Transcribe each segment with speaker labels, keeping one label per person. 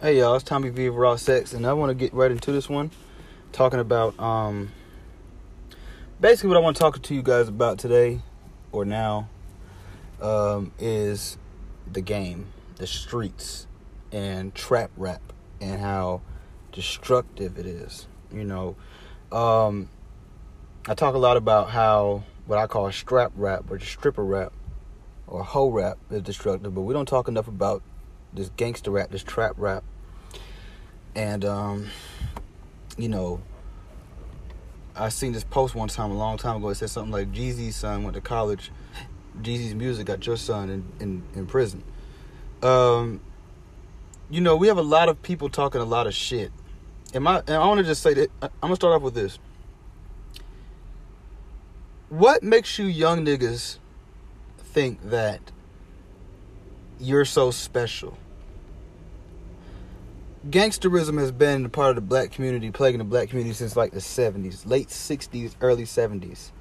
Speaker 1: Hey y'all, it's Tommy V of Raw Sex, and I want to get right into this one, talking about um, basically what I want to talk to you guys about today, or now, um, is the game, the streets, and trap rap, and how destructive it is. You know, um, I talk a lot about how what I call strap rap or stripper rap or hoe rap is destructive, but we don't talk enough about this gangster rap, this trap rap. And um, you know, I seen this post one time a long time ago. It said something like Jeezy's son went to college. Jeezy's music got your son in, in, in prison. Um, you know, we have a lot of people talking a lot of shit. And my and I want to just say that I'm gonna start off with this. What makes you young niggas think that you're so special? Gangsterism has been a part of the black community, plaguing the black community since like the 70s, late 60s, early 70s.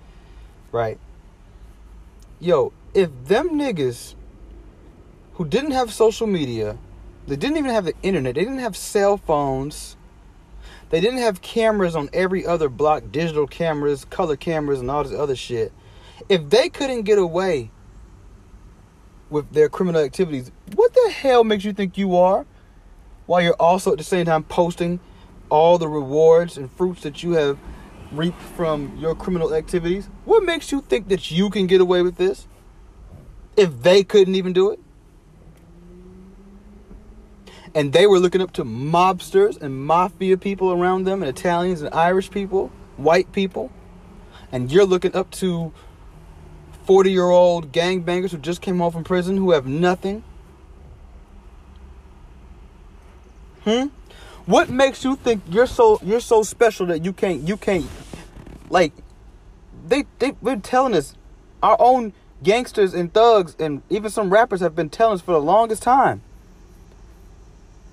Speaker 1: Right? Yo, if them niggas who didn't have social media, they didn't even have the internet, they didn't have cell phones, they didn't have cameras on every other block, digital cameras, color cameras, and all this other shit. If they couldn't get away with their criminal activities, what the hell makes you think you are? While you're also at the same time posting all the rewards and fruits that you have reaped from your criminal activities. What makes you think that you can get away with this? If they couldn't even do it? And they were looking up to mobsters and mafia people around them, and Italians and Irish people, white people. And you're looking up to 40 year old gangbangers who just came home from prison who have nothing? Hmm? What makes you think you're so you're so special that you can't you can't like they they've been telling us our own gangsters and thugs and even some rappers have been telling us for the longest time.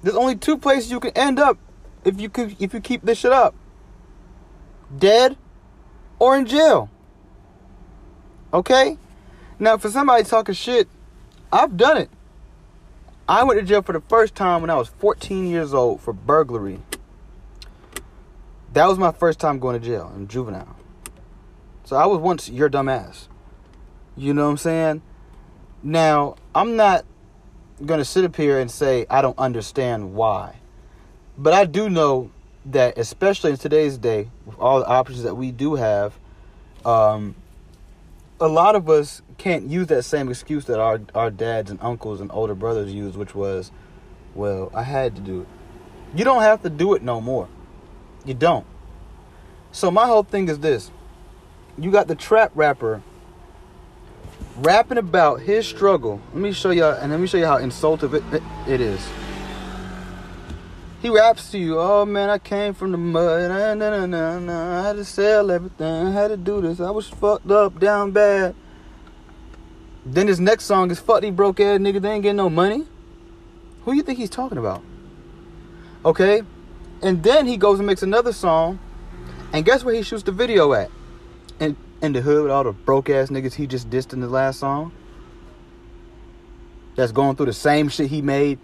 Speaker 1: There's only two places you can end up if you could if you keep this shit up. Dead or in jail. Okay? Now, for somebody talking shit, I've done it. I went to jail for the first time when I was 14 years old for burglary. That was my first time going to jail in juvenile. So I was once your dumbass. You know what I'm saying? Now, I'm not going to sit up here and say I don't understand why. But I do know that, especially in today's day, with all the options that we do have, um, a lot of us can't use that same excuse that our our dads and uncles and older brothers used, which was, well, I had to do it. You don't have to do it no more. You don't. So my whole thing is this. You got the trap rapper rapping about his struggle. Let me show y'all and let me show you how insultive it, it, it is. He raps to you, oh man, I came from the mud. Nah, nah, nah, nah, I had to sell everything. I had to do this. I was fucked up, down bad. Then his next song is fuck these broke ass niggas, they ain't getting no money. Who you think he's talking about? Okay? And then he goes and makes another song. And guess where he shoots the video at? In in the hood with all the broke ass niggas he just dissed in the last song. That's going through the same shit he made.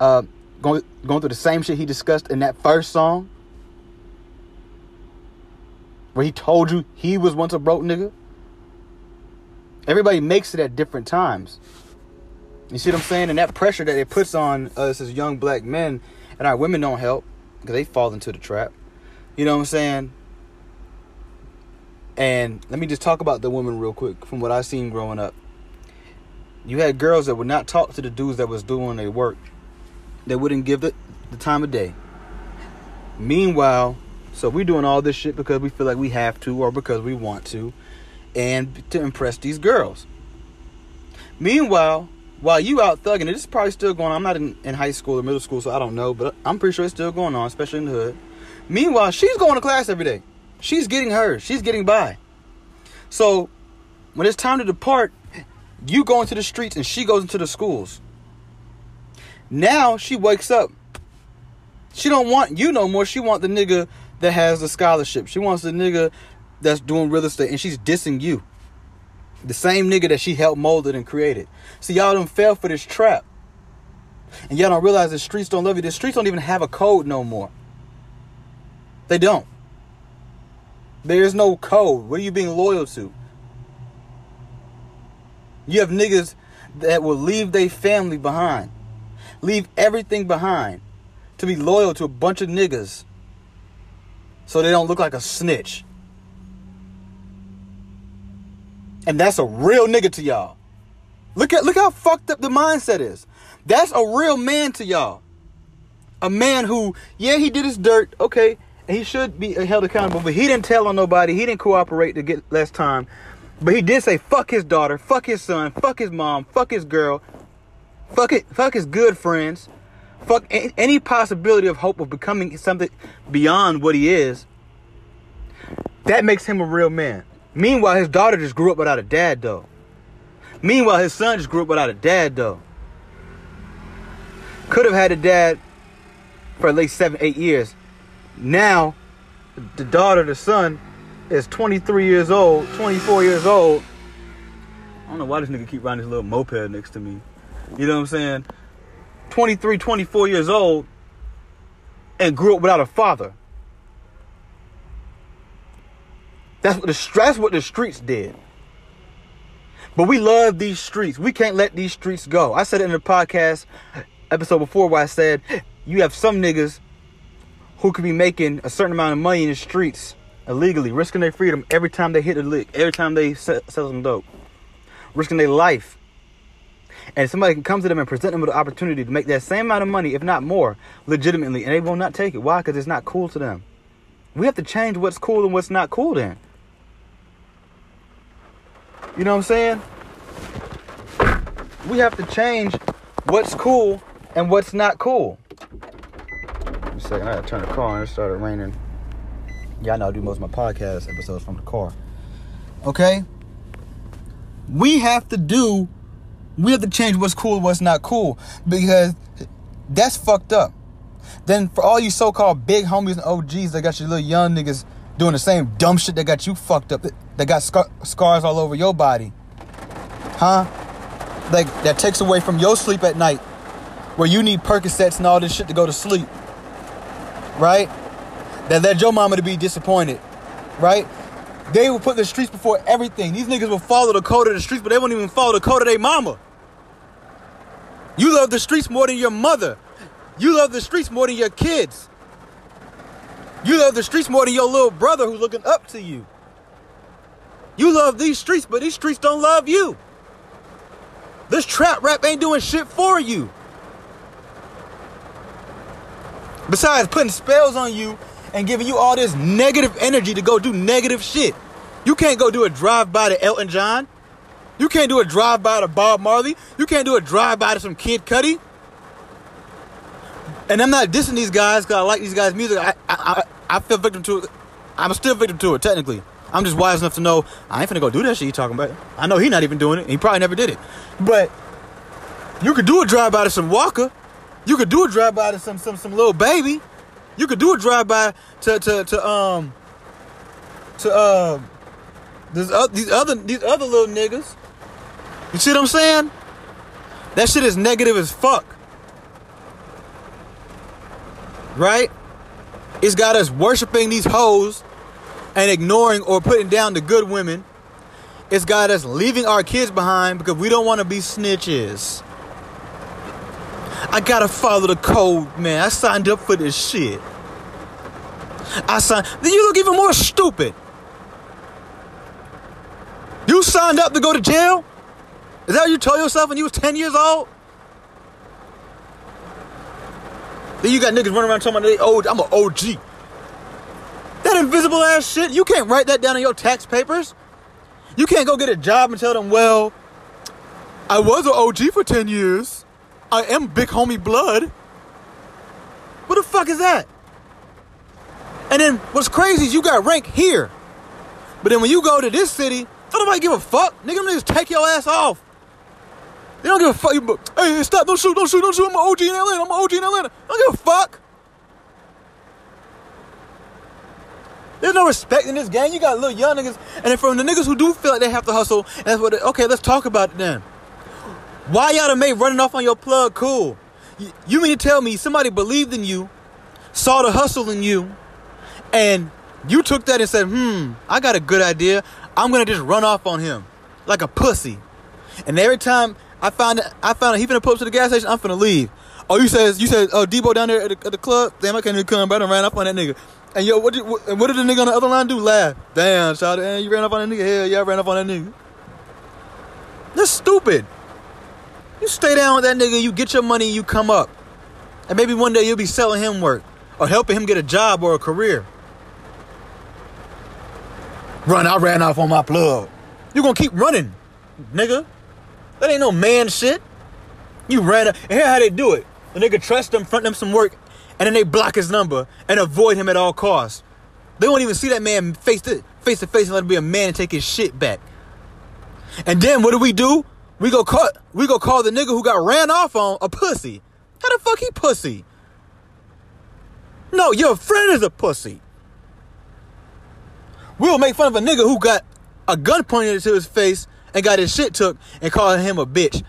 Speaker 1: Uh going going through the same shit he discussed in that first song. Where he told you he was once a broke nigga. Everybody makes it at different times. You see what I'm saying? And that pressure that it puts on us as young black men and our women don't help because they fall into the trap. You know what I'm saying? And let me just talk about the women real quick from what I seen growing up. You had girls that would not talk to the dudes that was doing their work. They wouldn't give it the time of day. Meanwhile, so we're doing all this shit because we feel like we have to or because we want to and to impress these girls. Meanwhile, while you out thugging, it is probably still going on. I'm not in, in high school or middle school, so I don't know, but I'm pretty sure it's still going on, especially in the hood. Meanwhile, she's going to class every day. She's getting hers. She's getting by. So when it's time to depart, you go into the streets and she goes into the schools. Now she wakes up. She don't want you no more. She want the nigga that has the scholarship. She wants the nigga that's doing real estate and she's dissing you. The same nigga that she helped molded and created. See, y'all done fell for this trap. And y'all don't realize the streets don't love you. The streets don't even have a code no more. They don't. There is no code. What are you being loyal to? You have niggas that will leave their family behind, leave everything behind to be loyal to a bunch of niggas so they don't look like a snitch. And that's a real nigga to y'all. Look at look how fucked up the mindset is. That's a real man to y'all. A man who, yeah, he did his dirt, okay, and he should be held accountable, but he didn't tell on nobody, he didn't cooperate to get less time. But he did say fuck his daughter, fuck his son, fuck his mom, fuck his girl, fuck it, fuck his good friends, fuck any possibility of hope of becoming something beyond what he is. That makes him a real man. Meanwhile, his daughter just grew up without a dad, though. Meanwhile, his son just grew up without a dad, though. Could have had a dad for at least seven, eight years. Now, the daughter, the son, is 23 years old, 24 years old. I don't know why this nigga keep riding this little moped next to me. You know what I'm saying? 23, 24 years old and grew up without a father. That's what the what the streets did. But we love these streets. We can't let these streets go. I said it in the podcast episode before where I said you have some niggas who could be making a certain amount of money in the streets illegally, risking their freedom every time they hit a lick, every time they sell some dope, risking their life. And somebody can come to them and present them with the opportunity to make that same amount of money, if not more, legitimately, and they will not take it. Why? Because it's not cool to them. We have to change what's cool and what's not cool then. You know what I'm saying? We have to change what's cool and what's not cool. Second, I gotta turn the car on. It started raining. I know I do most of my podcast episodes from the car. Okay? We have to do, we have to change what's cool what's not cool because that's fucked up. Then for all you so-called big homies and OGs that got your little young niggas doing the same dumb shit that got you fucked up, that got scar- scars all over your body. Huh? Like that takes away from your sleep at night, where you need Percocets and all this shit to go to sleep. Right? That led your mama to be disappointed. Right? They will put the streets before everything. These niggas will follow the code of the streets, but they won't even follow the code of their mama. You love the streets more than your mother. You love the streets more than your kids. You love the streets more than your little brother who's looking up to you. You love these streets, but these streets don't love you. This trap rap ain't doing shit for you. Besides putting spells on you and giving you all this negative energy to go do negative shit. You can't go do a drive by to Elton John. You can't do a drive by to Bob Marley. You can't do a drive by to some Kid Cudi. And I'm not dissing these guys because I like these guys' music. I, I, I, I feel victim to it. I'm still victim to it, technically. I'm just wise enough to know I ain't finna go do that shit you talking about. I know he not even doing it. He probably never did it. But you could do a drive by to some Walker. You could do a drive by to some some some Lil Baby. You could do a drive by to to to um to uh uh, these other these other little niggas. You see what I'm saying? That shit is negative as fuck. Right? It's got us worshiping these hoes and ignoring or putting down the good women. It's got us leaving our kids behind because we don't want to be snitches. I gotta follow the code, man. I signed up for this shit. I signed. Then you look even more stupid. You signed up to go to jail? Is that what you told yourself when you was 10 years old? Then you got niggas running around talking about they old. I'm an OG. That invisible ass shit, you can't write that down in your tax papers. You can't go get a job and tell them, well, I was an OG for 10 years. I am big homie blood. What the fuck is that? And then what's crazy is you got rank here. But then when you go to this city, don't nobody give a fuck. Nigga, them niggas take your ass off. They don't give a fuck. Hey, stop, don't shoot, don't shoot, don't shoot. I'm an OG in Atlanta. I'm an OG in Atlanta. I don't give a fuck. There's no respect in this game. You got little young niggas, and then from the niggas who do feel like they have to hustle, that's what. They, okay, let's talk about it then. Why y'all done made running off on your plug cool? you mean to tell me somebody believed in you, saw the hustle in you, and you took that and said, hmm, I got a good idea. I'm gonna just run off on him like a pussy. And every time I found I found he finna pull up to the gas station, I'm finna leave. Oh, you said you said oh Debo down there at the, at the club. Damn, I can't even come, but I ran up on that nigga. And yo, what did what, what, did the nigga on the other line do? Laugh. Damn, shout out, you ran up on that nigga. Hell yeah, I ran up on that nigga. That's stupid. You stay down with that nigga, you get your money, you come up. And maybe one day you'll be selling him work or helping him get a job or a career. Run, I ran off on my plug. You gonna keep running, nigga. That ain't no man shit. You ran up. And here how they do it. The nigga trust them, front them some work, and then they block his number and avoid him at all costs. They won't even see that man face to face to face and let him be a man and take his shit back. And then what do we do? We go call we go call the nigga who got ran off on a pussy. How the fuck he pussy? No, your friend is a pussy. We'll make fun of a nigga who got a gun pointed to his face and got his shit took and call him a bitch.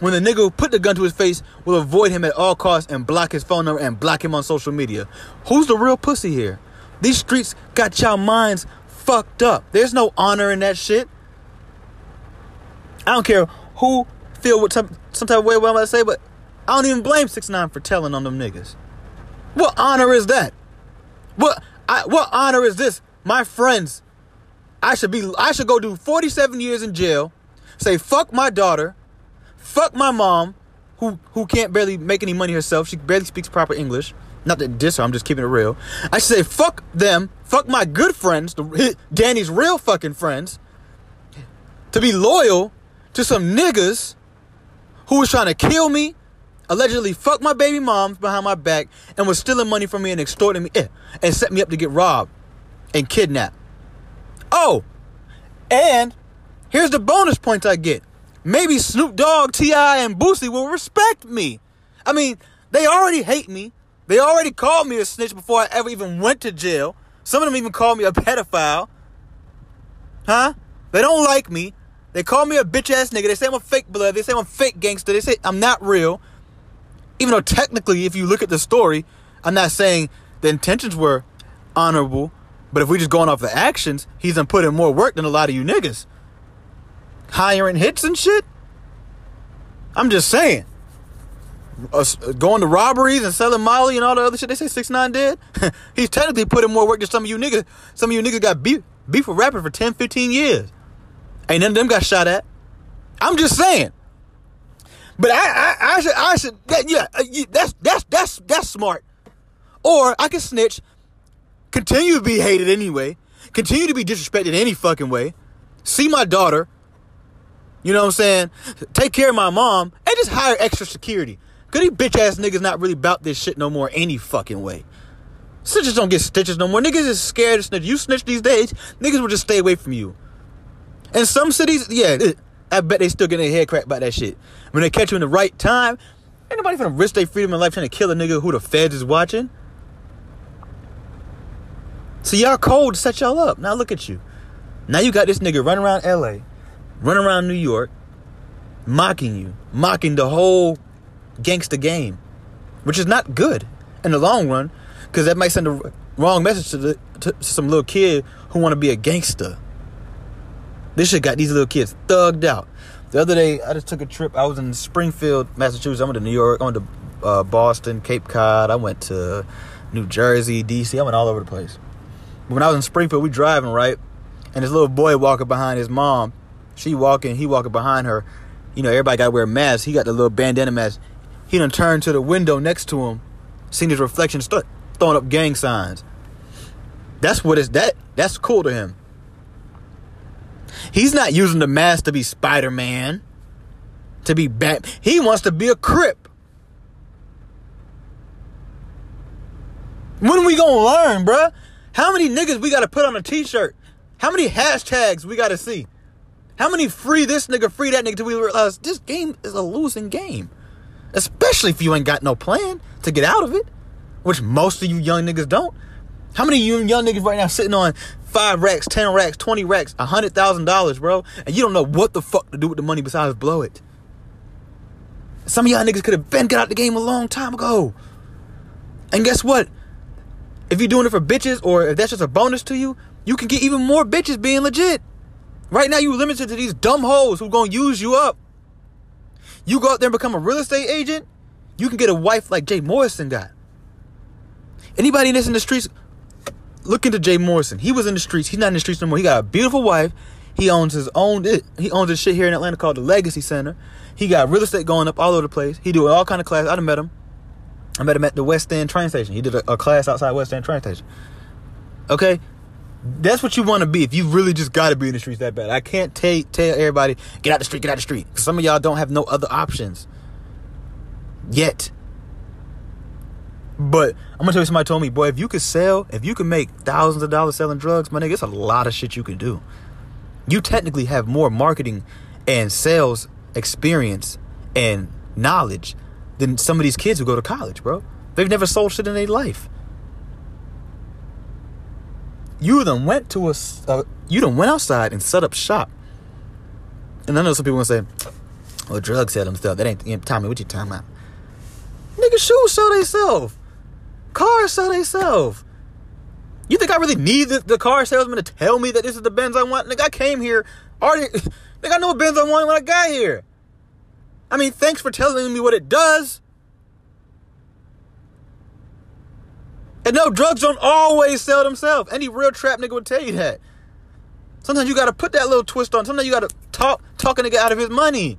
Speaker 1: When the nigga who put the gun to his face will avoid him at all costs and block his phone number and block him on social media. Who's the real pussy here? These streets got y'all minds fucked up. There's no honor in that shit. I don't care who feel what some, some type of way what I'm about to say, but I don't even blame 6 9 for telling on them niggas. What honor is that? What I, what honor is this? My friends, I should be I should go do 47 years in jail, say fuck my daughter, fuck my mom, who who can't barely make any money herself. She barely speaks proper English. Not that diss her, I'm just keeping it real. I should say fuck them, fuck my good friends, the, Danny's real fucking friends, to be loyal to some niggas who was trying to kill me, allegedly fuck my baby mom behind my back, and was stealing money from me and extorting me, eh, and set me up to get robbed and kidnapped. Oh, and here's the bonus points I get. Maybe Snoop Dogg, T.I., and Boosie will respect me. I mean, they already hate me. They already called me a snitch before I ever even went to jail. Some of them even called me a pedophile. Huh? They don't like me. They call me a bitch ass nigga. They say I'm a fake blood. They say I'm a fake gangster. They say I'm not real. Even though technically, if you look at the story, I'm not saying the intentions were honorable. But if we just going off the actions, he's been putting more work than a lot of you niggas. Hiring hits and shit. I'm just saying. Uh, going to robberies and selling Molly and all the other shit they say six nine did. he's technically putting more work than some of you niggas. Some of you niggas got beef beef with rapping for 10, 15 years. Ain't none of them got shot at. I'm just saying. But I, I, I should, I should, that, yeah, uh, that's, that's, that's, that's smart. Or I can snitch, continue to be hated anyway, continue to be disrespected any fucking way, see my daughter, you know what I'm saying, take care of my mom, and just hire extra security. Cause these bitch ass niggas not really about this shit no more any fucking way. Snitches don't get stitches no more. Niggas is scared to snitch. You snitch these days, niggas will just stay away from you. In some cities, yeah, I bet they still getting their head cracked by that shit. When they catch you in the right time, ain't nobody finna risk their freedom in life trying to kill a nigga who the feds is watching. So y'all cold set y'all up. Now look at you. Now you got this nigga running around LA, running around New York, mocking you, mocking the whole gangster game, which is not good in the long run, because that might send a wrong message to, the, to some little kid who want to be a gangster. This shit got these little kids thugged out. The other day, I just took a trip. I was in Springfield, Massachusetts. I went to New York. I went to uh, Boston, Cape Cod. I went to New Jersey, D.C. I went all over the place. When I was in Springfield, we driving right, and this little boy walking behind his mom. She walking, he walking behind her. You know, everybody got to wear masks. He got the little bandana mask. He done turned to the window next to him, seen his reflection, start throwing up gang signs. That's what is that. That's cool to him. He's not using the mask to be Spider Man, to be Bat. He wants to be a Crip. When we gonna learn, bruh? How many niggas we gotta put on a t-shirt? How many hashtags we gotta see? How many free this nigga, free that nigga till we realize this game is a losing game? Especially if you ain't got no plan to get out of it, which most of you young niggas don't. How many you young niggas right now sitting on five racks, ten racks, twenty racks, a hundred thousand dollars, bro, and you don't know what the fuck to do with the money besides blow it? Some of y'all niggas could have been got out the game a long time ago. And guess what? If you're doing it for bitches or if that's just a bonus to you, you can get even more bitches being legit. Right now, you're limited to these dumb hoes who gonna use you up. You go out there and become a real estate agent, you can get a wife like Jay Morrison got. Anybody that's in the streets, look into Jay Morrison. He was in the streets. He's not in the streets no more. He got a beautiful wife. He owns his own. He owns this shit here in Atlanta called the Legacy Center. He got real estate going up all over the place. He do all kind of class. I done met him. I met him at the West End train station. He did a, a class outside West End train station. Okay, that's what you want to be if you really just got to be in the streets that bad. I can't tell tell everybody get out the street, get out the street. Some of y'all don't have no other options yet. But I'm gonna tell you, somebody told me, boy, if you could sell, if you could make thousands of dollars selling drugs, my nigga, it's a lot of shit you can do. You technically have more marketing and sales experience and knowledge than some of these kids who go to college, bro. They've never sold shit in their life. You then went to a, uh, you then went outside and set up shop. And I know some people gonna say, "Well, drugs sell themselves. That ain't, Tommy. What you talking about?" Nigga, shoes sell themselves. Cars sell themselves. You think I really need the, the, car salesman to tell me that this is the Benz I want? Nigga, I came here already. Nigga, I know what Benz I wanted when I got here. I mean, thanks for telling me what it does. And no, drugs don't always sell themselves. Any real trap nigga would tell you that. Sometimes you gotta put that little twist on. Sometimes you gotta talk talk a nigga out of his money.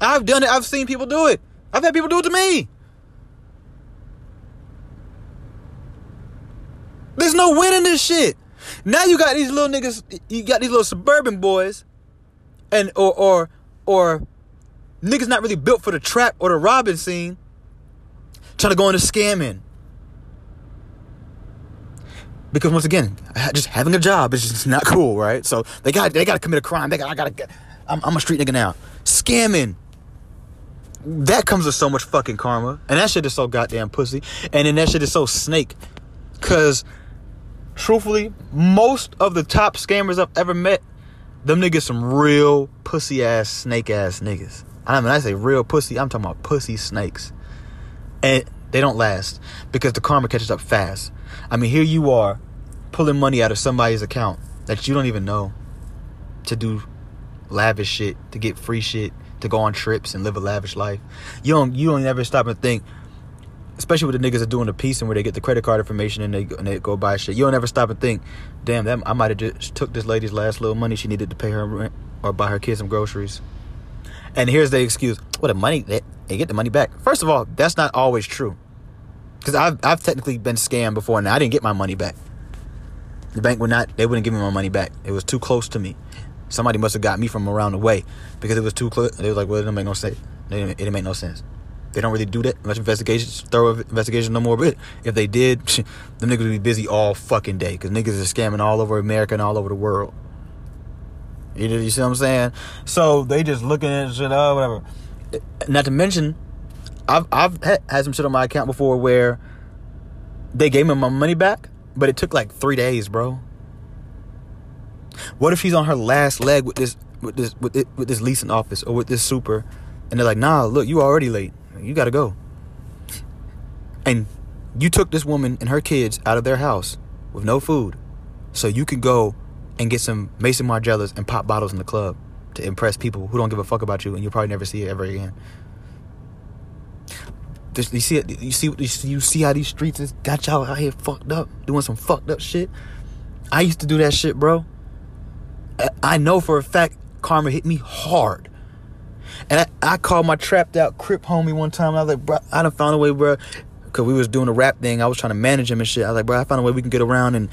Speaker 1: I've done it. I've seen people do it. I've had people do it to me. There's no winning this shit. Now you got these little niggas, you got these little suburban boys, and or or or niggas not really built for the trap or the robbing scene, trying to go into scamming. Because once again, just having a job is just not cool, right? So they got they got to commit a crime. They got I gotta get. I'm, I'm a street nigga now. Scamming. That comes with so much fucking karma, and that shit is so goddamn pussy, and then that shit is so snake, cause truthfully, most of the top scammers I've ever met, them niggas some real pussy ass snake ass niggas. I mean, I say real pussy, I'm talking about pussy snakes. And they don't last because the karma catches up fast. I mean, here you are pulling money out of somebody's account that you don't even know to do lavish shit, to get free shit, to go on trips and live a lavish life. You don't you don't ever stop and think, especially with the niggas that doing the piece and where they get the credit card information and they and they go buy shit. You don't ever stop and think, damn, that I might have just took this lady's last little money she needed to pay her rent or buy her kids some groceries. And here's the excuse: what the money they, they get the money back. First of all, that's not always true, because I've I've technically been scammed before and I didn't get my money back. The bank would not they wouldn't give me my money back. It was too close to me. Somebody must have got me from around the way because it was too close. They was like, well, it didn't make no sense. It didn't make no sense. They don't really do that much investigations, thorough investigation no more. But if they did, the niggas would be busy all fucking day because niggas are scamming all over America and all over the world. You, you see what I'm saying? So they just looking at shit, oh, whatever. Eh, not to mention, I've I've had some shit on my account before where they gave me my money back, but it took like three days, bro. What if she's on her last leg with this with this with this, with this leasing office or with this super, and they're like, "Nah, look, you already late." You got to go. And you took this woman and her kids out of their house with no food so you can go and get some Maison Margielas and pop bottles in the club to impress people who don't give a fuck about you and you'll probably never see it ever again. You see it? You see? You see how these streets is got y'all out here fucked up, doing some fucked up shit. I used to do that shit, bro. I know for a fact karma hit me hard. And I, I called my trapped out Crip homie one time. I was like, bro, I done found a way, bro. Cause we was doing a rap thing. I was trying to manage him and shit. I was like, bro, I found a way we can get around and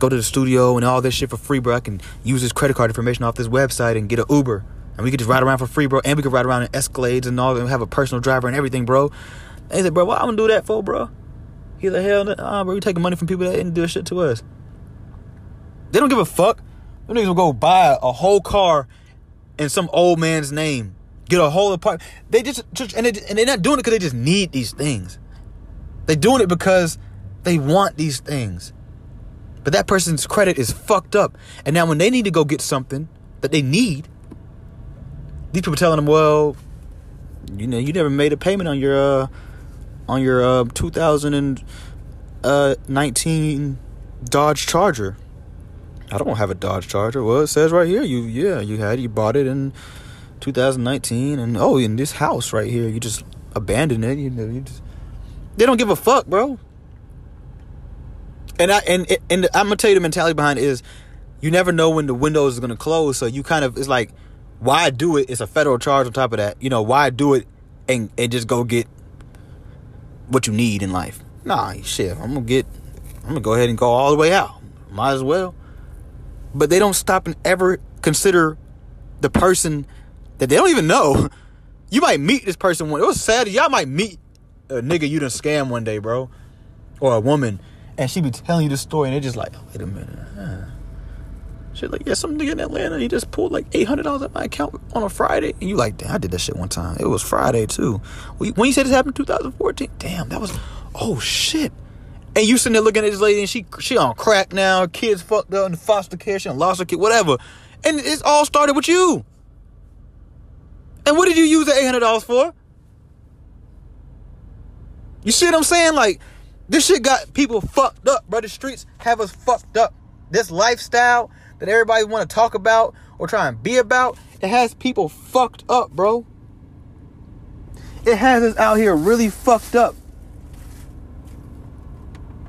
Speaker 1: go to the studio and all this shit for free, bro. I can use this credit card information off this website and get an Uber. And we could just ride around for free, bro. And we could ride around in Escalades and all and have a personal driver and everything, bro. And he said, bro, what I'm gonna do that for, bro? He's like, hell, nah, bro, we taking money from people that didn't do shit to us. They don't give a fuck. Them niggas will go buy a whole car in some old man's name get a whole apartment. They just, just and, they, and they're not doing it because they just need these things. They're doing it because they want these things. But that person's credit is fucked up. And now when they need to go get something that they need, these people telling them, well, You know, you never made a payment on your uh on your uh 2019 Dodge Charger. I don't have a Dodge Charger. Well, it says right here you yeah, you had you bought it in 2019 and oh, in this house right here, you just abandon it. You know, you just they don't give a fuck, bro. And I and and I'm gonna tell you the mentality behind is, you never know when the windows is gonna close. So you kind of it's like, why do it? It's a federal charge on top of that. You know why do it and and just go get what you need in life? Nah, shit. I'm gonna get. I'm gonna go ahead and go all the way out. Might as well. But they don't stop and ever consider the person that they don't even know. You might meet this person one. It was sad. Y'all might meet a nigga you done scam one day, bro, or a woman, and she be telling you the story, and they're just like, oh, wait a minute. Huh. Shit, like, yeah, some nigga in Atlanta, he just pulled like eight hundred dollars out of my account on a Friday, and you like, damn, I did that shit one time. It was Friday too. When you said this happened in 2014, damn, that was, oh shit. And you sitting there looking at this lady, and she she on crack now. Kids fucked up in foster care. She lost her kid, whatever. And it's all started with you. And what did you use hundred dollars for? You see what I'm saying? Like, this shit got people fucked up, bro. The streets have us fucked up. This lifestyle that everybody want to talk about or try and be about, it has people fucked up, bro. It has us out here really fucked up.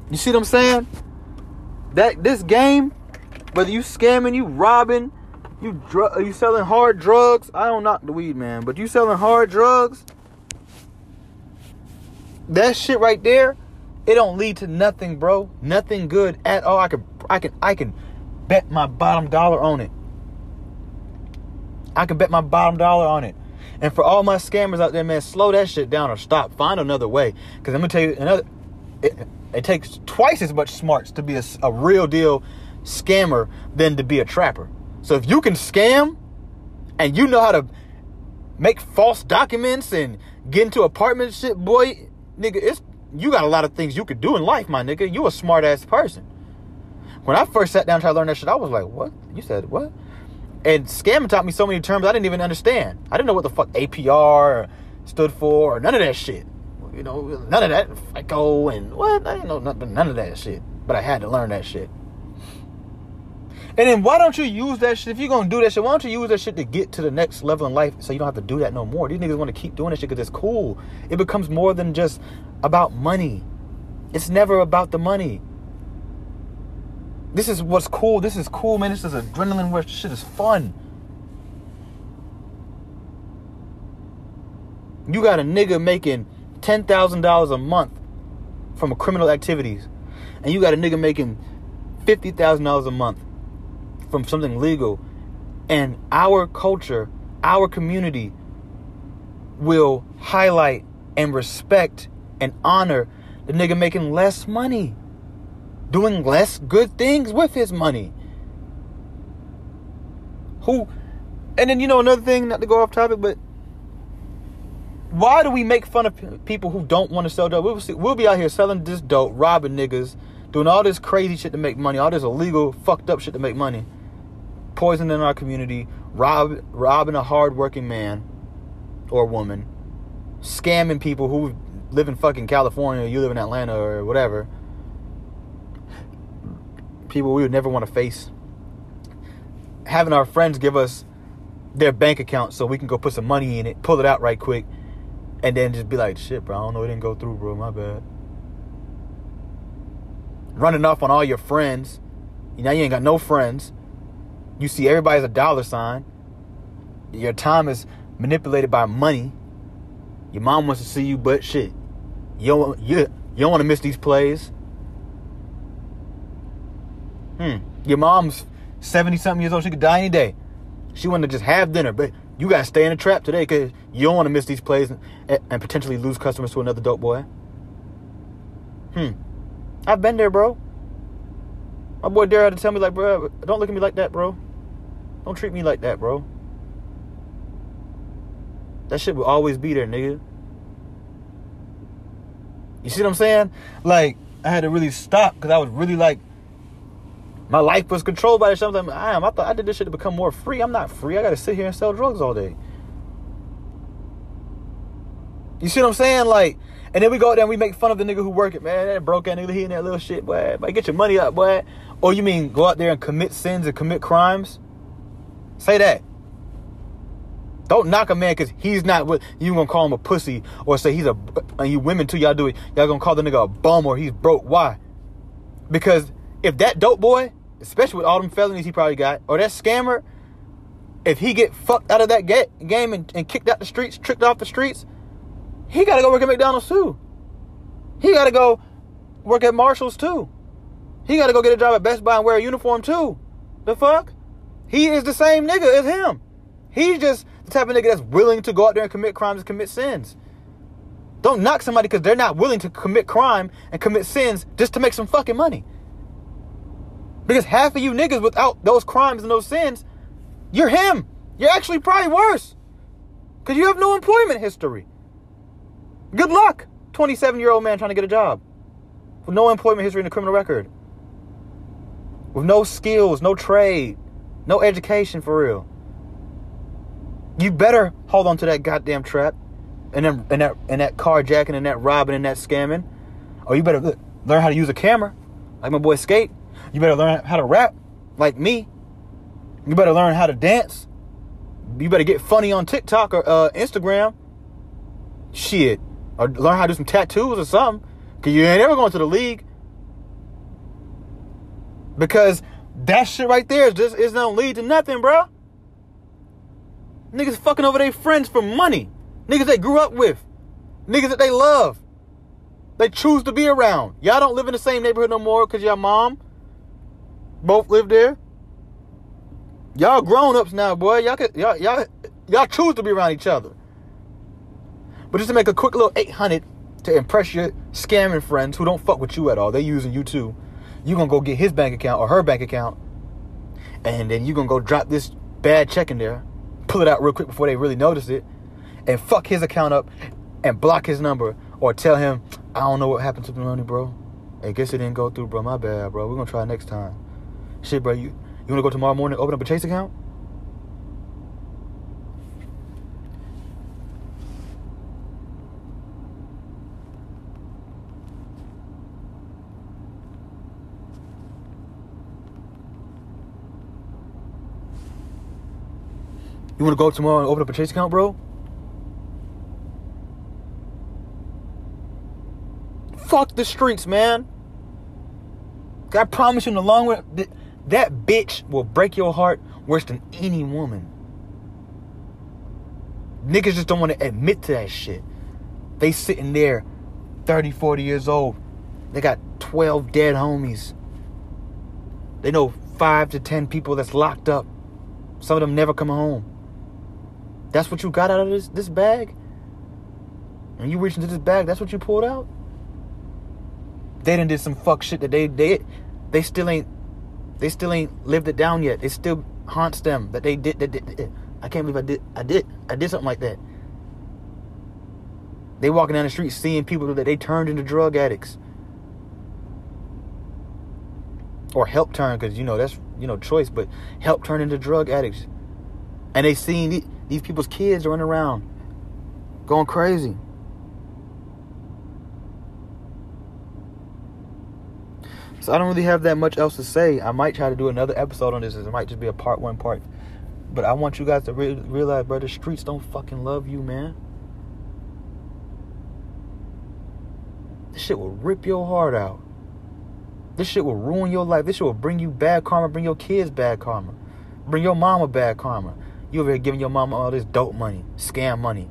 Speaker 1: You see what I'm saying? That this game, whether you scamming, you robbing, you dr- you selling hard drugs. I don't knock the weed, man, but you selling hard drugs that shit right there, it don't lead to nothing, bro. Nothing good at all. I can I can I can bet my bottom dollar on it. I can bet my bottom dollar on it. And for all my scammers out there, man, slow that shit down or stop. Find another way. Cause I'm gonna tell you another. It, it takes twice as much smarts to be a, a real deal scammer than to be a trapper. So if you can scam, and you know how to make false documents and get into apartment shit, boy, nigga, it's you got a lot of things you could do in life, my nigga. You a smart ass person. When I first sat down and to learn that shit, I was like, what? You said what? And scamming taught me so many terms I didn't even understand. I didn't know what the fuck APR stood for or none of that shit. You know, none of that FICO and what? I didn't know nothing, none of that shit. But I had to learn that shit. And then why don't you use that shit? If you're gonna do that shit, why don't you use that shit to get to the next level in life so you don't have to do that no more? These niggas wanna keep doing that shit because it's cool. It becomes more than just about money. It's never about the money. This is what's cool. This is cool, man. This is adrenaline rush. Shit is fun. You got a nigga making $10,000 a month from criminal activities. And you got a nigga making $50,000 a month from something legal, and our culture, our community will highlight and respect and honor the nigga making less money, doing less good things with his money. Who, and then you know another thing, not to go off topic, but why do we make fun of people who don't want to sell dope? We'll, see, we'll be out here selling this dope, robbing niggas, doing all this crazy shit to make money, all this illegal, fucked up shit to make money poisoning our community, rob, robbing a hardworking man or woman, scamming people who live in fucking California, you live in Atlanta or whatever. People we would never want to face. Having our friends give us their bank account so we can go put some money in it, pull it out right quick, and then just be like, shit, bro, I don't know, it didn't go through, bro, my bad. Running off on all your friends. Know, you ain't got no friends. You see everybody's a dollar sign. Your time is manipulated by money. Your mom wants to see you, but shit, you don't, you, you don't want to miss these plays. Hmm. Your mom's 70 something years old. She could die any day. She wanted to just have dinner, but you got to stay in the trap today because you don't want to miss these plays and, and potentially lose customers to another dope boy. Hmm. I've been there, bro. My boy Dare had to tell me, like, bro, don't look at me like that, bro. Don't treat me like that, bro. That shit will always be there, nigga. You see what I'm saying? Like, I had to really stop because I was really like, my life was controlled by this. Something I am. I thought I did this shit to become more free. I'm not free. I got to sit here and sell drugs all day. You see what I'm saying? Like, and then we go there and we make fun of the nigga who work it, man. That broke ass nigga, he in that little shit, boy. Boy, get your money up, boy. Or you mean go out there and commit sins and commit crimes? Say that. Don't knock a man because he's not what you gonna call him a pussy or say he's a and you women too, y'all do it. Y'all gonna call the nigga a bum or he's broke. Why? Because if that dope boy, especially with all them felonies he probably got, or that scammer, if he get fucked out of that game and, and kicked out the streets, tricked off the streets, he gotta go work at McDonald's too. He gotta go work at Marshalls too. He gotta go get a job at Best Buy and wear a uniform too. The fuck? He is the same nigga as him. He's just the type of nigga that's willing to go out there and commit crimes and commit sins. Don't knock somebody because they're not willing to commit crime and commit sins just to make some fucking money. Because half of you niggas without those crimes and those sins, you're him. You're actually probably worse. Because you have no employment history. Good luck, 27 year old man trying to get a job with no employment history and a criminal record, with no skills, no trade, no education for real. You better hold on to that goddamn trap and then and that and that carjacking and that robbing and that scamming. Or you better learn how to use a camera, like my boy Skate. You better learn how to rap, like me. You better learn how to dance. You better get funny on TikTok or uh, Instagram. Shit. Or learn how to do some tattoos or something. Cause you ain't ever going to the league. Because that shit right there is just is not lead to nothing, bro. Niggas fucking over their friends for money. Niggas they grew up with. Niggas that they love. They choose to be around. Y'all don't live in the same neighborhood no more because your mom both live there. Y'all grown ups now, boy. Y'all, could, y'all, y'all, y'all choose to be around each other. But just to make a quick little 800 to impress your scamming friends who don't fuck with you at all, they using you too. You gonna go get his bank account or her bank account, and then you're gonna go drop this bad check in there pull it out real quick before they really notice it, and fuck his account up and block his number or tell him, I don't know what happened to the money, bro. I guess it didn't go through, bro. My bad, bro. We're gonna try next time. Shit, bro, you you wanna go tomorrow morning open up a Chase account? You want to go tomorrow and open up a Chase account, bro? Fuck the streets, man. I promise you, in the long run, that bitch will break your heart worse than any woman. Niggas just don't want to admit to that shit. They sitting there, 30, 40 years old. They got 12 dead homies. They know five to 10 people that's locked up. Some of them never come home. That's what you got out of this this bag? And you reached into this bag, that's what you pulled out? They done did some fuck shit that they they they still ain't they still ain't lived it down yet. It still haunts them that they did that I can't believe I did I did I did something like that. They walking down the street seeing people that they turned into drug addicts. Or help turn, because you know that's you know choice, but help turn into drug addicts. And they seen these people's kids running around going crazy. So I don't really have that much else to say. I might try to do another episode on this. It might just be a part one part. But I want you guys to re- realize, bro, the streets don't fucking love you, man. This shit will rip your heart out. This shit will ruin your life. This shit will bring you bad karma, bring your kids bad karma, bring your mama bad karma. You over here giving your mama all this dope money, scam money.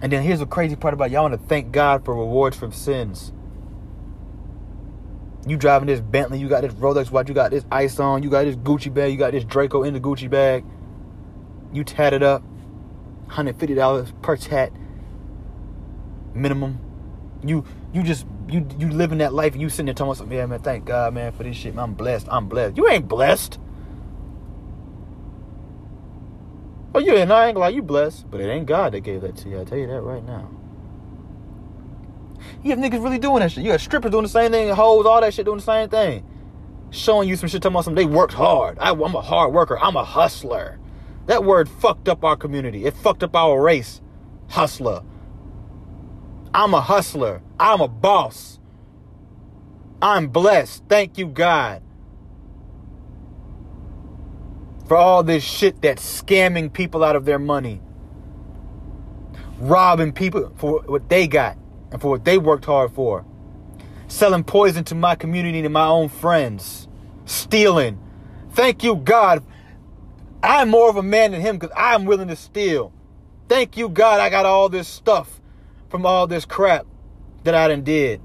Speaker 1: And then here's the crazy part about y'all want to thank God for rewards from sins. You driving this Bentley, you got this Rolex watch, you got this ice on, you got this Gucci bag, you got this Draco in the Gucci bag. You tatted up, $150 per tat minimum. You you just you you living that life and you sitting there telling yourself, yeah man, thank God man for this shit, man. I'm blessed. I'm blessed. You ain't blessed. Oh, you ain't, like you blessed, but it ain't God that gave that to you. I tell you that right now. You have niggas really doing that shit. You have strippers doing the same thing, hoes, all that shit doing the same thing. Showing you some shit, talking about some they worked hard. I, I'm a hard worker. I'm a hustler. That word fucked up our community. It fucked up our race. Hustler. I'm a hustler. I'm a boss. I'm blessed. Thank you, God. For all this shit that's scamming people out of their money, robbing people for what they got and for what they worked hard for, selling poison to my community and my own friends, stealing. Thank you, God. I'm more of a man than him because I'm willing to steal. Thank you, God, I got all this stuff from all this crap that I done did.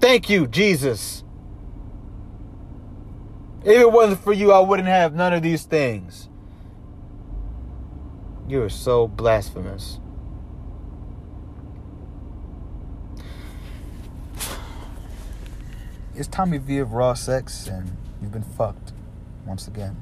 Speaker 1: Thank you, Jesus. If it wasn't for you, I wouldn't have none of these things. You are so blasphemous. It's Tommy V of Raw Sex, and you've been fucked once again.